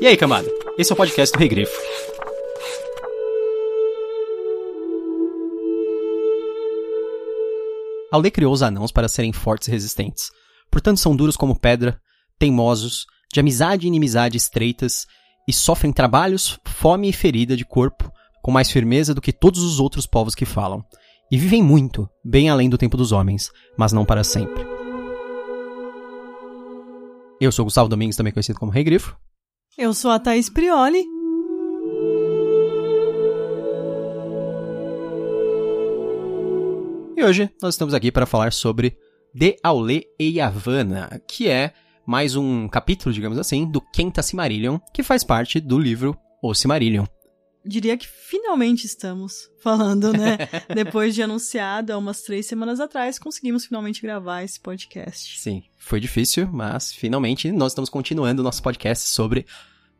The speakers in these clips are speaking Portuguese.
E aí, camada? Esse é o podcast do Regrifo. Aulê criou os anãos para serem fortes e resistentes. Portanto, são duros como pedra, teimosos, de amizade e inimizade estreitas, e sofrem trabalhos, fome e ferida de corpo, com mais firmeza do que todos os outros povos que falam. E vivem muito, bem além do tempo dos homens, mas não para sempre. Eu sou Gustavo Domingues, também conhecido como Rei Grifo. Eu sou a Thaís Prioli. E hoje nós estamos aqui para falar sobre De Aulê e Yavanna, que é mais um capítulo, digamos assim, do Kenta Silmarillion, que faz parte do livro O Silmarillion. Diria que finalmente estamos falando, né? Depois de anunciado há umas três semanas atrás, conseguimos finalmente gravar esse podcast. Sim, foi difícil, mas finalmente nós estamos continuando o nosso podcast sobre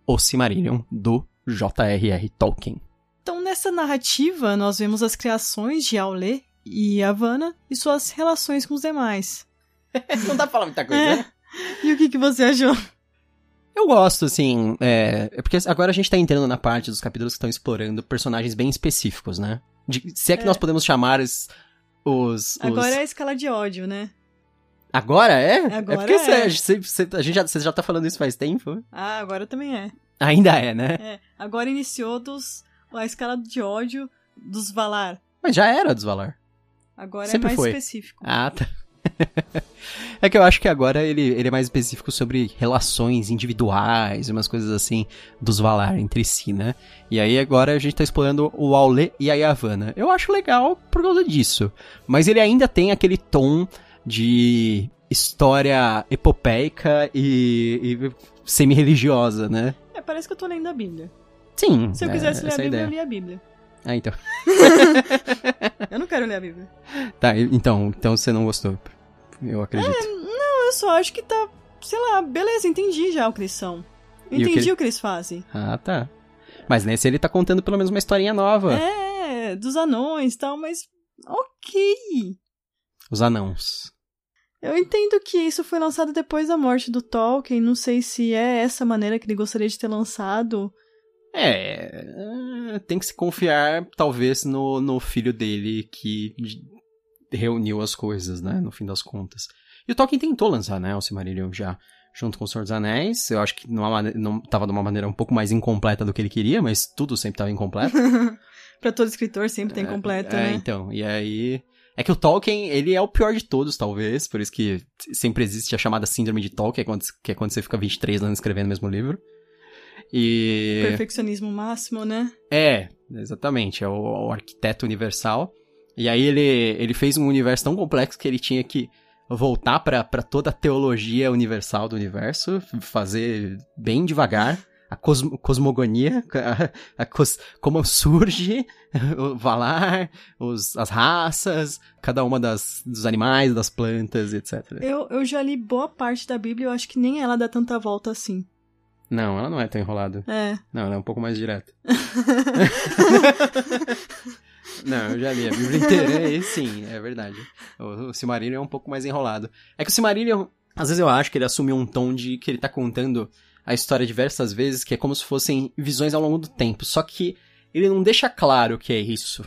O Silmarillion, do J.R.R. Tolkien. Então, nessa narrativa, nós vemos as criações de Aulê e Yavanna e suas relações com os demais. Não dá pra falar muita coisa, É. né? E o que, que você achou? Eu gosto, assim, é, é porque agora a gente tá entrando na parte dos capítulos que estão explorando personagens bem específicos, né? De- se é que É. nós podemos chamar os... os, os- Agora é a escala de ódio, né? Agora é? Agora é porque é. A gente já, você já tá falando isso faz tempo? Ah, agora também é. Ainda é, né? É, agora iniciou dos, a escala de ódio dos Valar. Mas já era dos Valar. Agora Sempre é mais foi. específico. Ah, tá. é que eu acho que agora ele, ele é mais específico sobre relações individuais, umas coisas assim, dos Valar entre si, né? E aí agora a gente tá explorando o Aulê e a Yavanna. Eu acho legal por causa disso. Mas ele ainda tem aquele tom de história epopeica e, e semi-religiosa, né? É, parece que eu tô lendo a Bíblia. Sim. Se eu é, quisesse ler a é Bíblia, eu ideia. lia a Bíblia. Ah, então. Eu não quero ler a Bíblia. Tá, então, então você não gostou. Eu acredito. Eu só acho que tá, sei lá, beleza, entendi já o que eles são. E o que Entendi ele- o que eles fazem. Ah, tá. Mas nesse ele tá contando pelo menos uma historinha nova. É, dos anões e tal, mas ok. Os anãos. Eu entendo que isso foi lançado depois da morte do Tolkien, não sei se é essa maneira que ele gostaria de ter lançado. É, é, tem que se confiar, talvez, no, no filho dele que reuniu as coisas, né, no fim das contas. E o Tolkien tentou lançar, né, o Silmarillion já, junto com o Senhor dos Anéis. Eu acho que numa não tava de uma maneira um pouco mais incompleta do que ele queria, mas tudo sempre tava incompleto. pra todo escritor sempre tem completo, é, né? então, e aí... É que o Tolkien, ele é o pior de todos, talvez, por isso que sempre existe a chamada síndrome de Tolkien, que é quando, que é quando você fica 23 anos escrevendo o mesmo livro. E... Perfeccionismo máximo, né? É, exatamente, é o, o arquiteto universal. E aí ele, ele fez um universo tão complexo que ele tinha que voltar pra pra toda a teologia universal do universo, fazer bem devagar a cosmo- cosmogonia, a, a cos- como surge o Valar, os, as raças, cada uma das, dos animais, das plantas, etc. Eu, eu já li boa parte da Bíblia, eu acho que nem ela dá tanta volta assim. Não, ela não é tão enrolada. É. Não, ela é um pouco mais direta. Não, eu já li a Bíblia inteira, e sim, é verdade. O, o Silmarillion é um pouco mais enrolado. É que o Silmarillion, às vezes eu acho que ele assumiu um tom de que ele tá contando a história diversas vezes, que é como se fossem visões ao longo do tempo. Só que ele não deixa claro o que é isso.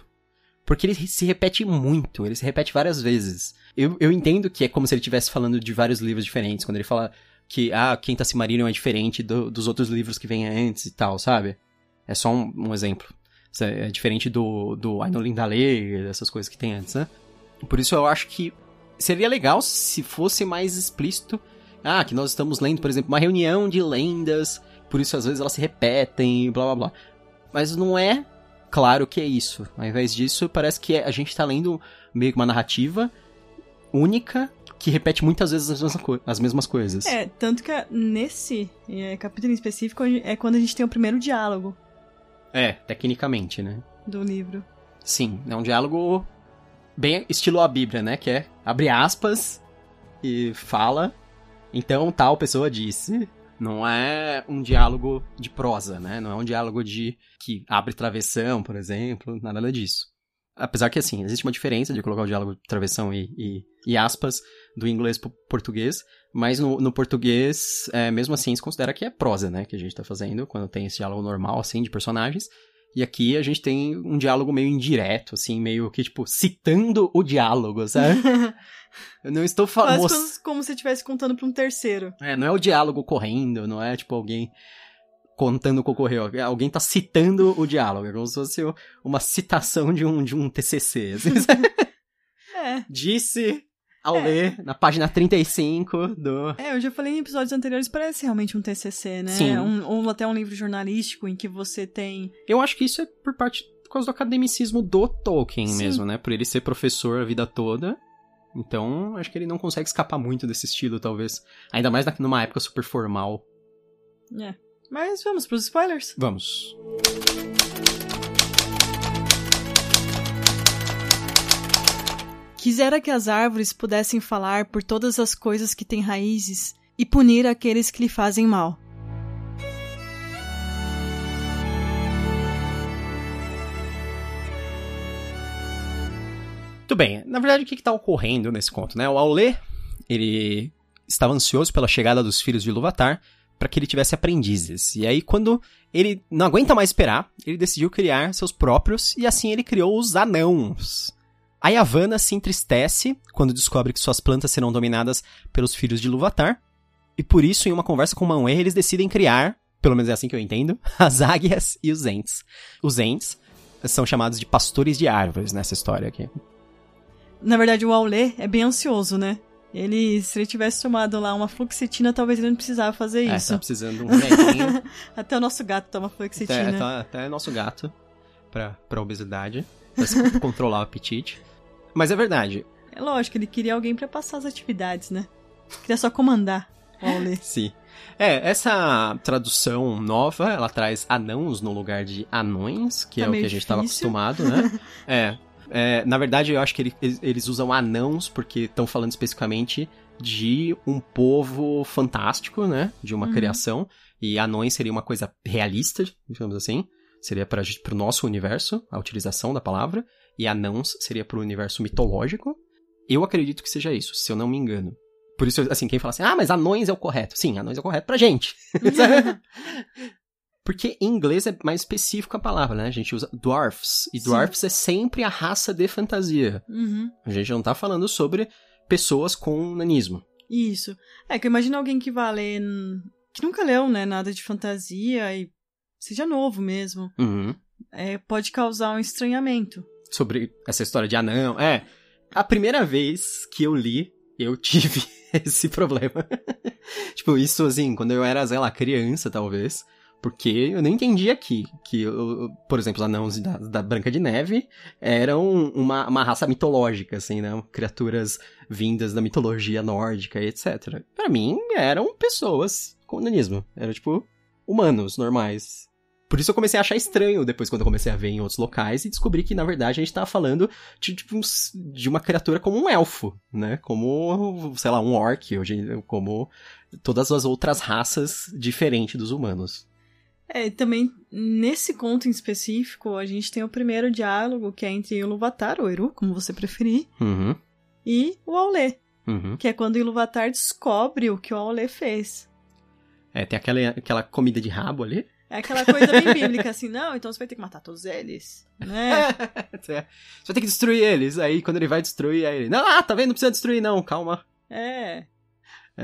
Porque ele se repete muito, ele se repete várias vezes. Eu, eu entendo que é como se ele estivesse falando de vários livros diferentes, quando ele fala que, ah, Quinta Silmarillion é diferente do- dos outros livros que vêm antes e tal, sabe? É só um, um exemplo. É é diferente do, do Ainolin Dale, dessas coisas que tem antes, né? Por isso eu acho que seria legal se fosse mais explícito. Ah, que nós estamos lendo, por exemplo, uma reunião de lendas, por isso às vezes elas se repetem, blá blá blá. Mas não é claro que é isso. Ao invés disso, parece que a gente tá lendo meio que uma narrativa única que repete muitas vezes as mesmas, co- as mesmas coisas. É, tanto que nesse é, capítulo em específico é quando a gente tem o primeiro diálogo É, tecnicamente, né? do livro. Sim, é um diálogo bem estilo a Bíblia, né? Que é abre aspas e fala. Então tal pessoa disse. Não é um diálogo de prosa, né? Não é um diálogo de que abre travessão, por exemplo, nada disso. apesar que assim, existe uma diferença de colocar o diálogo travessão e, e, e aspas do inglês pro português, mas no, no português, é, mesmo assim, se considera que é prosa, né, que a gente tá fazendo, quando tem esse diálogo normal, assim, de personagens. E aqui a gente tem um diálogo meio indireto, assim, meio que, tipo, citando o diálogo, sabe? Eu não estou falando. Quase como, como se estivesse contando pra um terceiro. É, não é o diálogo correndo, não é, tipo, alguém contando o que ocorreu. Alguém tá citando o diálogo. É como se fosse uma citação de um, de um TCC. Assim? É. Disse ao É. ler na página 35 do. É, eu já falei em episódios anteriores, parece realmente um TCC, né? Sim. Um, ou até um livro jornalístico em que você tem... Eu acho que isso é por parte por causa do academicismo do Tolkien Sim. mesmo, né? Por ele ser professor a vida toda. Então, acho que ele não consegue escapar muito desse estilo, talvez. Ainda mais numa época super formal. É. Mas vamos pros spoilers. Vamos. Quisera que as árvores pudessem falar por todas as coisas que têm raízes e punir aqueles que lhe fazem mal. Muito bem. Na verdade, o que está ocorrendo nesse conto, né? O Aulê, ele estava ansioso pela chegada dos filhos de Ilúvatar para que ele tivesse aprendizes. E aí, quando ele não aguenta mais esperar, ele decidiu criar seus próprios e assim ele criou os anãos. A Yavanna se entristece quando descobre que suas plantas serão dominadas pelos filhos de Ilúvatar. E por isso, em uma conversa com Manwë, eles decidem criar, pelo menos é assim que eu entendo, as águias e os ents. Os ents são chamados de pastores de árvores nessa história aqui. Na verdade, o Aulê é bem ansioso, né? Ele, se ele tivesse tomado lá uma fluoxetina, talvez ele não precisava fazer É, isso. tá precisando de um remedinho. Até o nosso gato toma até, fluoxetina. tá, até nosso gato pra, pra obesidade, pra controlar o apetite. Mas é verdade, É lógico, ele queria alguém pra passar as atividades, né? Queria só comandar o Aulê. sim. É, essa tradução nova, ela traz anãos no lugar de anões, que Tá é o que a gente estava acostumado, né? é, é, na verdade, eu acho que ele- eles, eles usam anãos porque estão falando especificamente de um povo fantástico, né? De uma Uhum. criação. E anões seria uma coisa realista, digamos assim. Seria para o nosso universo, a utilização da palavra. E anãos seria para o universo mitológico. Eu acredito que seja isso, se eu não me engano. Por isso, assim, quem fala assim, ah, mas anões é o correto. Sim, anões é o correto pra gente. Porque em inglês é mais específico a palavra, né? A gente usa dwarfs. E Sim. dwarfs é sempre a raça de fantasia. Uhum. A gente não tá falando sobre pessoas com nanismo. Isso. É que imagina alguém que vai ler. que nunca leu, né? Nada de fantasia e seja novo mesmo. Uhum. É, pode causar um estranhamento. Sobre essa história de anão. É, a primeira vez que eu li, eu tive esse problema. tipo, isso assim, quando eu era, sei lá, criança, talvez. Porque eu não entendia aqui que, eu- por exemplo, os anãos da, da Branca de Neve eram uma, uma raça mitológica, assim, né? Criaturas vindas da mitologia nórdica e etc. Pra mim, eram pessoas com nanismo. Eram, tipo, humanos, normais. Por isso eu comecei a achar estranho depois quando eu comecei a ver em outros locais e descobri que, na verdade, a gente tava falando de, tipo, uns- de uma criatura como um elfo, né? Como, sei lá, um orc, como todas as outras raças diferentes dos humanos. É, também nesse conto em específico, a gente tem o primeiro diálogo que é entre Iluvatar, ou Eru, como você preferir, Uhum, e o Aulê, uhum. que é quando o Iluvatar descobre o que o Aulê fez. É, tem aquela, aquela comida de rabo ali. É aquela coisa bem bíblica, assim, não, então você vai ter que matar todos eles, né? Você vai ter que destruir eles. Aí quando ele vai destruir, aí ele. Não, ah, tá vendo? Não precisa destruir, não, calma. É.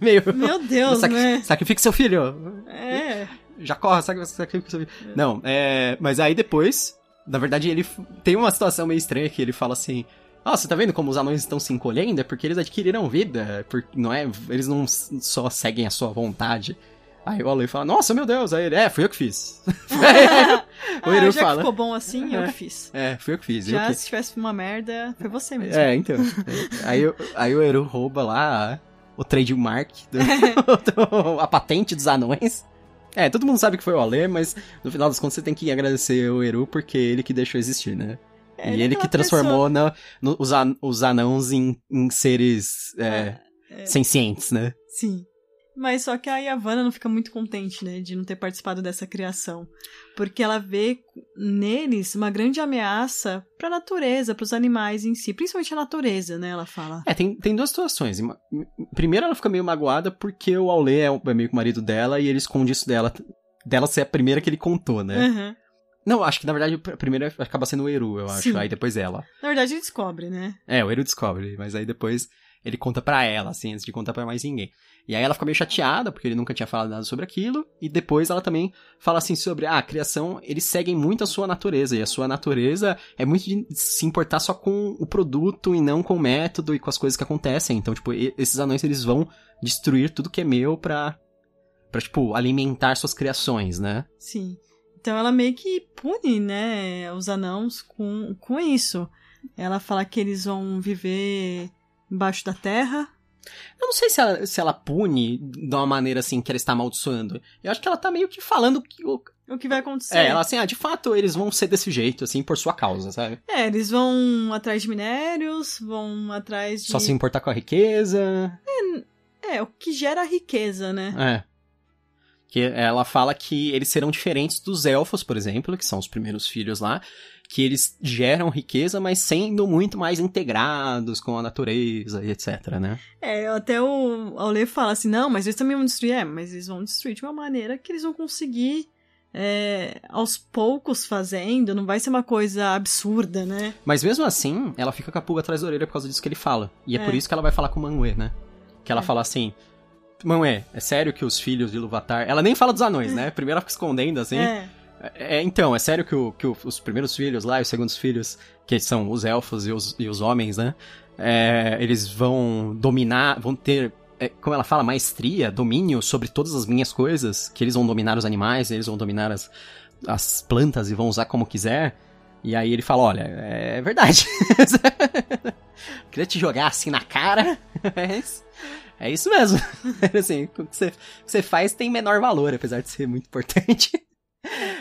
Meio. Meu Deus, Sacri- né? Sacrifique seu filho. É. Já corre, sacri- sacrifique seu filho. Não, é. Mas aí depois, na verdade, ele tem uma situação meio estranha que ele fala assim. Ah, você tá vendo como os anões estão se encolhendo? É porque eles adquiriram vida. Porque não é. Eles não só seguem a sua vontade. Aí o Alan fala, nossa, meu Deus. Aí ele, é, fui eu que fiz. o ah, Eru já fala. ficou bom assim, eu É. que fiz. É, fui eu que fiz. Já que... se tivesse uma merda, foi você mesmo. É, então. É, aí, o- aí o Eru rouba lá o trademark, do, do- a patente dos anões. É, todo mundo sabe que foi o Alê, mas no final das contas você tem que agradecer o Eru porque ele que deixou existir, né? É, e ele é ele que transformou na- no- os, an- os anãos em, em seres é, É. sencientes, né? Sim. Mas só que a Yavanna não fica muito contente, né, de não ter participado dessa criação. Porque ela vê neles uma grande ameaça para a natureza, para os animais em si, principalmente a natureza, né, ela fala. É, tem, tem duas situações. Primeiro, ela fica meio magoada porque o Aulê é, é meio que o marido dela e ele esconde isso dela, dela ser a primeira que ele contou, né? Uhum. Não, acho que na verdade a primeira acaba sendo o Eru, eu acho. Sim. Aí depois ela. Na verdade ele descobre, né? É, o Eru descobre, mas aí depois ele conta pra ela, assim, antes de contar pra mais ninguém. E aí ela fica meio chateada, porque ele nunca tinha falado nada sobre aquilo. E depois ela também fala assim sobre ah, a criação, eles seguem muito a sua natureza. E a sua natureza é muito de se importar só com o produto e não com o método e com as coisas que acontecem. Então, tipo, esses anões eles vão destruir tudo que é meu pra, pra tipo, alimentar suas criações, né? Sim. Então ela meio que pune, né, os anãos com, com isso. Ela fala que eles vão viver embaixo da terra. Eu não sei se ela, se ela pune de uma maneira assim que ela está amaldiçoando. Eu acho que ela tá meio que falando que o, o que vai acontecer. É, ela assim, ah, de fato eles vão ser desse jeito, assim, por sua causa, sabe? É, eles vão atrás de minérios, vão atrás de. Só se importar com a riqueza. É, é o que gera riqueza, né? É. Que ela fala que eles serão diferentes dos elfos, por exemplo, que são os primeiros filhos lá, que eles geram riqueza, mas sendo muito mais integrados com a natureza e etc, né? É, até o Aule fala assim, não, mas eles também vão destruir. É, mas eles vão destruir de uma maneira que eles vão conseguir é, aos poucos fazendo, não vai ser uma coisa absurda, né? Mas mesmo assim, ela fica com a pulga atrás da orelha por causa disso que ele fala. E é, é. por isso que ela vai falar com o Manwë, né? Que ela é. fala assim, é, é sério que os filhos de Luvatar. Ela nem fala dos anões, né? Primeiro ela fica escondendo, assim. É. É, então, é sério que, o, que o, os primeiros filhos lá e os segundos filhos, que são os elfos e os, e os homens, né? É, eles vão dominar, vão ter, é, como ela fala, maestria, domínio sobre todas as minhas coisas, que eles vão dominar os animais, eles vão dominar as, as plantas e vão usar como quiser. E aí ele fala, olha, é verdade. Queria te jogar assim na cara, mas é isso mesmo. assim, o que você, o que você faz tem menor valor, apesar de ser muito importante.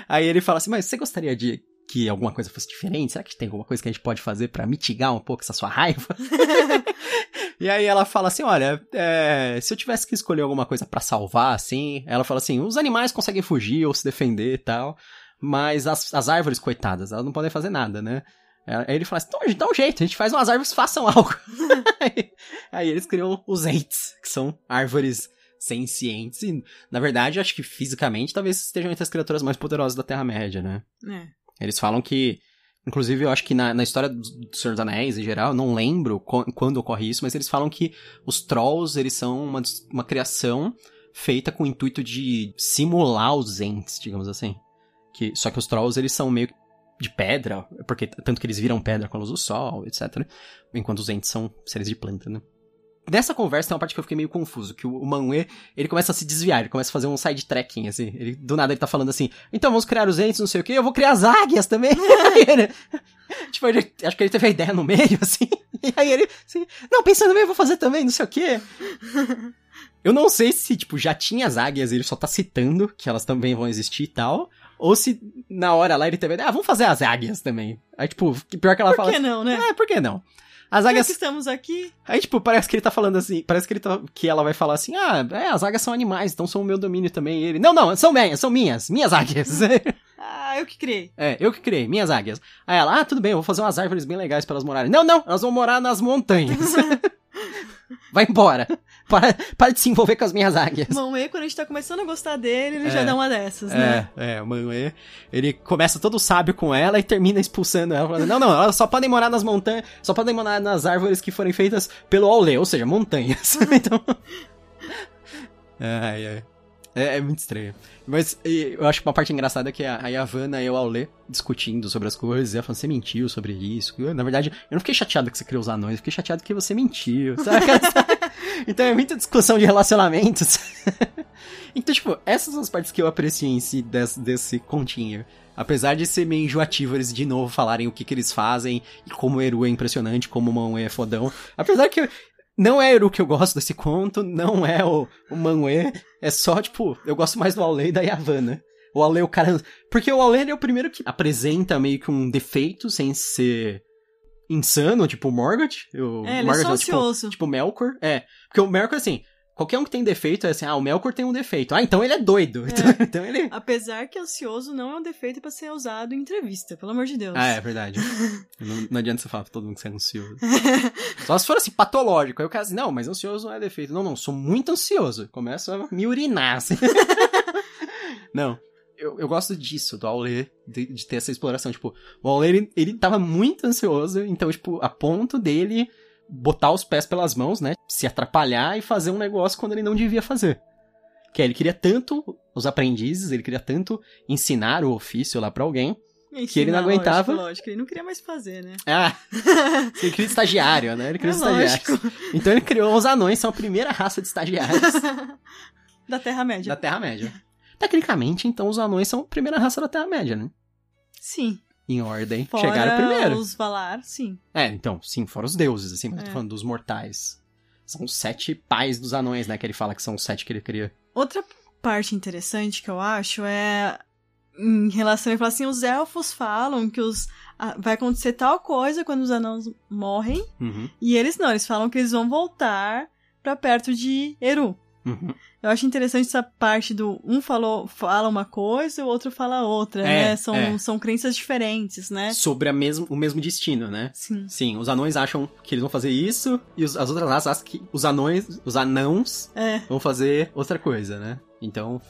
Aí ele fala assim, mas você gostaria de que alguma coisa fosse diferente? Será que tem alguma coisa que a gente pode fazer para mitigar um pouco essa sua raiva? e aí ela fala assim, olha, é, se eu tivesse que escolher alguma coisa para salvar, assim, ela fala assim, os animais conseguem fugir ou se defender e tal, mas as, as árvores, coitadas, elas não podem fazer nada, né? Aí ele fala assim, então, dá um jeito, a gente faz umas árvores façam algo. aí, aí, eles criam os Ents, que são árvores sencientes. E, na verdade, acho que fisicamente talvez estejam entre as criaturas mais poderosas da Terra-média, né? É. Eles falam que. Inclusive, eu acho que na, na história do Senhor dos Anéis, em geral, não lembro quando ocorre isso, mas eles falam que os Trolls, eles são uma, uma criação feita com o intuito de simular os Ents, digamos assim. Que, só que os Trolls, eles são meio de pedra, porque tanto que eles viram pedra com a luz do sol, etc. Enquanto os entes são seres de planta, né? Nessa conversa tem uma parte que eu fiquei meio confuso, que o Manwë, ele começa a se desviar, ele começa a fazer um side tracking, assim, ele, do nada ele tá falando assim, então vamos criar os entes, não sei o que, eu vou criar as águias também. tipo, ele, acho que ele teve a ideia no meio, assim, e aí ele, assim, não, pensando bem, eu vou fazer também, não sei o que. Eu não sei se, tipo, já tinha as águias, ele só tá citando que elas também vão existir e tal, ou se na hora lá ele teve, ah, vamos fazer as águias também. Aí, tipo, pior que ela por fala. Por que não, né? É, por que não? As águias. que estamos aqui. Aí, tipo, parece que ele tá falando assim. Parece que ele tá. Que ela vai falar assim: ah, é, as águias são animais, então são o meu domínio também. E ele. Não, não, são minhas, são minhas, minhas águias. ah, eu que criei. É, eu que criei, minhas águias. Aí ela, ah, tudo bem, eu vou fazer umas árvores bem legais para elas morarem. Não, não, elas vão morar nas montanhas. vai embora. Para, para de se envolver com as minhas águias. Manwë, quando a gente tá começando a gostar dele, ele é, já dá uma dessas, né? É, é, o Manwë, ele começa todo sábio com ela e termina expulsando ela, falando, não, não, elas só podem morar nas montanhas, só podem morar nas árvores que forem feitas pelo Aulê, ou seja, montanhas. então... Ai, ai. É, é, muito estranho. Mas eu acho que uma parte engraçada é que a, a Yavanna e o Aulê discutindo sobre as coisas, e ela falando, você mentiu sobre isso. Eu, na verdade, eu não fiquei chateado que você criou os anões, eu fiquei chateado que você mentiu, então é muita discussão de relacionamentos. então, tipo, essas são as partes que eu aprecio em si desse, desse continho. Apesar de ser meio enjoativo eles de novo falarem o que, que eles fazem e como o Eru é impressionante, como o Mão é fodão. Apesar que não é o que eu gosto desse conto, não é o, o é só, tipo, eu gosto mais do Aulê e da Yavanna. O Aulê, o cara... Porque o Aulê, é o primeiro que apresenta meio que um defeito sem ser insano, tipo o Morgoth. O é, ele Morgoth é só tipo, tipo Melkor. É, porque o Melkor, assim, Qualquer um que tem defeito é assim, ah, o Melkor tem um defeito. Ah, então ele é doido. Então, então ele... Apesar que ansioso não é um defeito pra ser usado em entrevista, pelo amor de Deus. Ah, é verdade. não, não adianta você falar pra todo mundo que você é ansioso. Só se for assim, patológico. Aí o cara assim, não, mas ansioso não é defeito. Não, não, sou muito ansioso. Começa a me urinar, assim. não. Eu, eu gosto disso, do Aulê, de, de ter essa exploração. Tipo, o Aulê, ele, ele tava muito ansioso, então, tipo, a ponto dele botar os pés pelas mãos, né? Se atrapalhar e fazer um negócio quando ele não devia fazer. Que é, ele queria tanto os aprendizes, ele queria tanto ensinar o ofício lá pra alguém, que ele não aguentava. Lógico, lógico, ele não queria mais fazer, né? Ah, ele queria estagiário, né? Ele queria É estagiário. Então ele criou os anões, são a primeira raça de estagiários da Terra-média. da Terra-média. Tecnicamente, então, os anões são a primeira raça da Terra-média, né? Sim. Em ordem. Fora Chegaram primeiro. os Valar, sim. É, então, sim, fora os deuses, assim, mas tô É. falando dos mortais. São os sete pais dos anões, né? Que ele fala que são os sete que ele cria. Outra parte interessante que eu acho é em relação a falar assim, os elfos falam que os vai acontecer tal coisa quando os anãos morrem, Uhum, e eles não, eles falam que eles vão voltar pra perto de Eru. uhum. Eu acho interessante essa parte do um falou fala uma coisa e o outro fala outra, É, né? São, é. são crenças diferentes, né? Sobre a mesmo, o mesmo destino, né? Sim. Sim, os anões acham que eles vão fazer isso, e os- as outras raças acham que os anões, os anãos, É. vão fazer outra coisa, né? Então,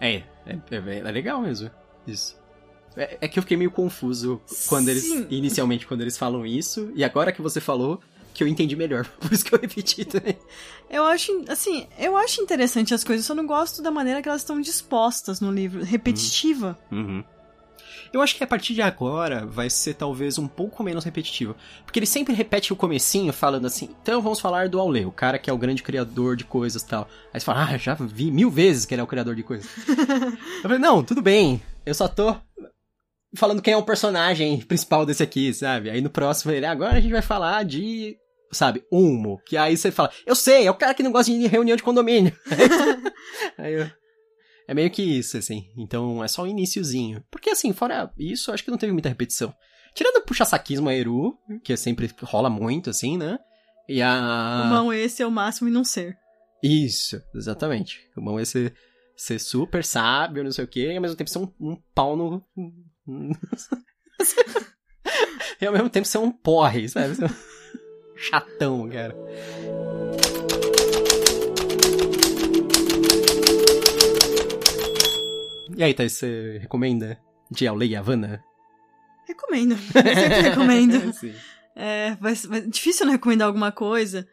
é, é, é- é legal mesmo, isso. É, é que eu fiquei meio confuso quando eles, Sim. inicialmente, quando eles falam isso, e agora que você falou, que eu entendi melhor, por isso que eu repeti também. Eu acho, assim, eu acho interessante as coisas, só não gosto da maneira que elas estão dispostas no livro, repetitiva. Uhum. Eu acho que a partir de agora vai ser talvez um pouco menos repetitivo. Porque ele sempre repete o comecinho falando assim, então vamos falar do Aule, o cara que é o grande criador de coisas e tal. Aí você fala, ah, já vi mil vezes que ele é o criador de coisas. eu falei, não, tudo bem, eu só tô falando quem é o personagem principal desse aqui, sabe? Aí no próximo ele, agora a gente vai falar de, sabe, Ulmo. Que aí você fala, eu sei, é o cara que não gosta de reunião de condomínio. aí eu... É meio que isso, assim. Então é só o iniciozinho. Porque, assim, fora isso, acho que não teve muita repetição. Tirando o puxa-saquismo a Eru, que sempre rola muito, assim, né? E a. O mão esse é o máximo e não ser. Isso, exatamente. O mão ser, ser super sábio, não sei o quê, e ao mesmo tempo ser um, um pau no. e ao mesmo tempo ser um porre, sabe? Chatão, cara. E aí, Thaís, você recomenda de Aulei Havana? Recomendo. Sempre recomendo. Sim. É, vai, vai, difícil não recomendar alguma coisa.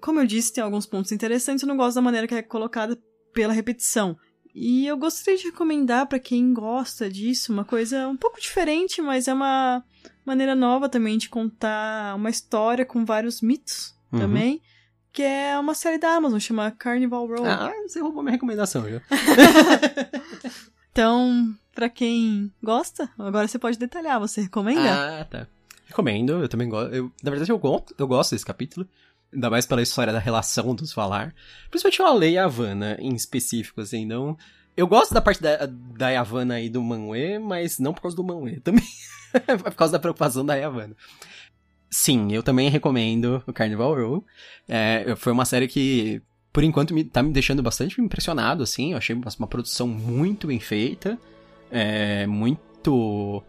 Como eu disse, tem alguns pontos interessantes, eu não gosto da maneira que é colocada pela repetição. E eu gostaria de recomendar pra quem gosta disso uma coisa um pouco diferente, mas é uma maneira nova também de contar uma história com vários mitos Uhum. também, que é uma série da Amazon, chama Carnival Row. Ah, você roubou minha recomendação já. Então, pra quem gosta, agora você pode detalhar, você recomenda? Ah, tá. Recomendo, eu também gosto. Eu, na verdade, eu, go eu gosto desse capítulo. Ainda mais pela história da relação dos Valar. Principalmente o Alei e a Havana, em específico, assim, não... Eu gosto da parte da, da Yavanna e do Manwë, mas não por causa do Manwë também. por causa da preocupação da Yavanna. Sim, eu também recomendo o Carnival Row. É, foi uma série que, por enquanto, me, tá me deixando bastante impressionado, assim. Eu achei uma, uma produção muito bem feita. É, muito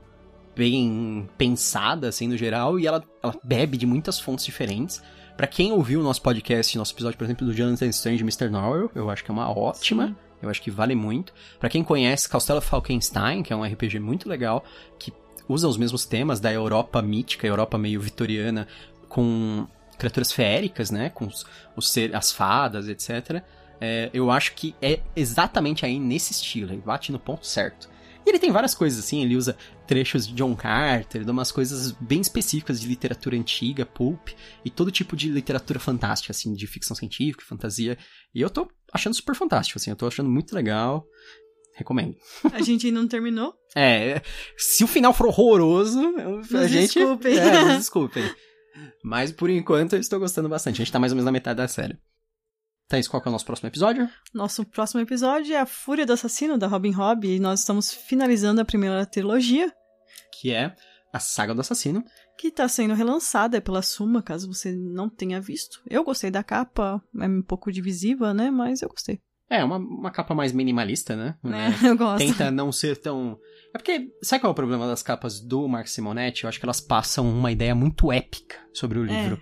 bem pensada, assim, no geral. E ela, ela bebe de muitas fontes diferentes. Pra quem ouviu o nosso podcast, nosso episódio, por exemplo, do Jonathan Strange e Mr. Norrell, eu acho que é uma ótima. Sim. Eu acho que vale muito. Pra quem conhece Castelo Falkenstein, que é um RPG muito legal, que usa os mesmos temas da Europa mítica, Europa meio vitoriana, com criaturas feéricas, né? Com os, os ser, as fadas, etc. É, eu acho que é exatamente aí nesse estilo, ele bate no ponto certo. E ele tem várias coisas assim, ele usa trechos de John Carter, de umas coisas bem específicas de literatura antiga, pulp, e todo tipo de literatura fantástica, assim, de ficção científica, fantasia. E eu tô achando super fantástico, assim, eu tô achando muito legal. Recomendo. A gente ainda não terminou. É, se o final for horroroso, eu- a Nos gente. desculpem. É, nos desculpem. Mas por enquanto eu estou gostando bastante. A gente tá mais ou menos na metade da série. Thaís, qual que é o nosso próximo episódio? Nosso próximo episódio é A Fúria do Assassino, da Robin Hobb, e nós estamos finalizando a primeira trilogia. Que é a saga do assassino. Que tá sendo relançada pela Suma, caso você não tenha visto. Eu gostei da capa, é um pouco divisiva, né? Mas eu gostei. É, uma, uma capa mais minimalista, né? Né? Eu gosto. Tenta não ser tão. É porque, sabe qual é o problema das capas do Mark Simonetti? Eu acho que elas passam uma ideia muito épica sobre o livro.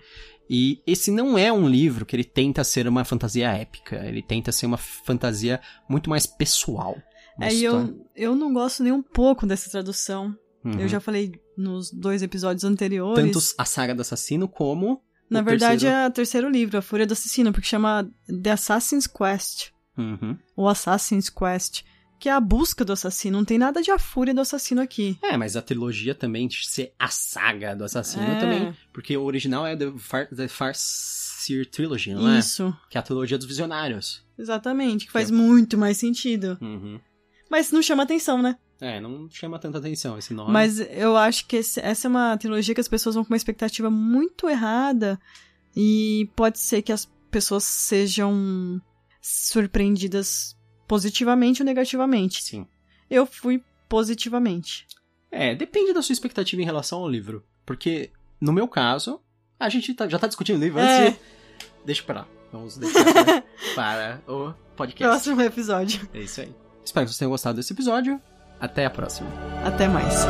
E esse não é um livro que ele tenta ser uma fantasia épica. Ele tenta ser uma fantasia muito mais pessoal. É, e eu, eu não gosto nem um pouco dessa tradução. Uhum. Eu já falei nos dois episódios anteriores. Tanto a saga do assassino como. Na verdade, terceiro. é o terceiro livro, A Fúria do Assassino, porque chama The Assassin's Quest. Uhum. Ou Assassin's Quest. Que é a busca do assassino. Não tem nada de A Fúria do Assassino aqui. É, mas a trilogia também de ser a saga do assassino É. também. Porque o original é The, Far The Farseer Trilogy, não é? Isso. Que é a trilogia dos visionários. Exatamente, que faz muito mais sentido. Uhum. Mas não chama atenção, né? É, não chama tanta atenção esse nome. Mas eu acho que esse- essa é uma trilogia que as pessoas vão com uma expectativa muito errada. E pode ser que as pessoas sejam surpreendidas positivamente ou negativamente. Sim. Eu fui positivamente. É, depende da sua expectativa em relação ao livro. Porque, no meu caso, a gente tá- já tá discutindo o livro É. antes de... Deixa pra lá. Vamos deixar para o podcast. Próximo episódio. É isso aí. Espero que vocês tenham gostado desse episódio. Até a próxima. Até mais.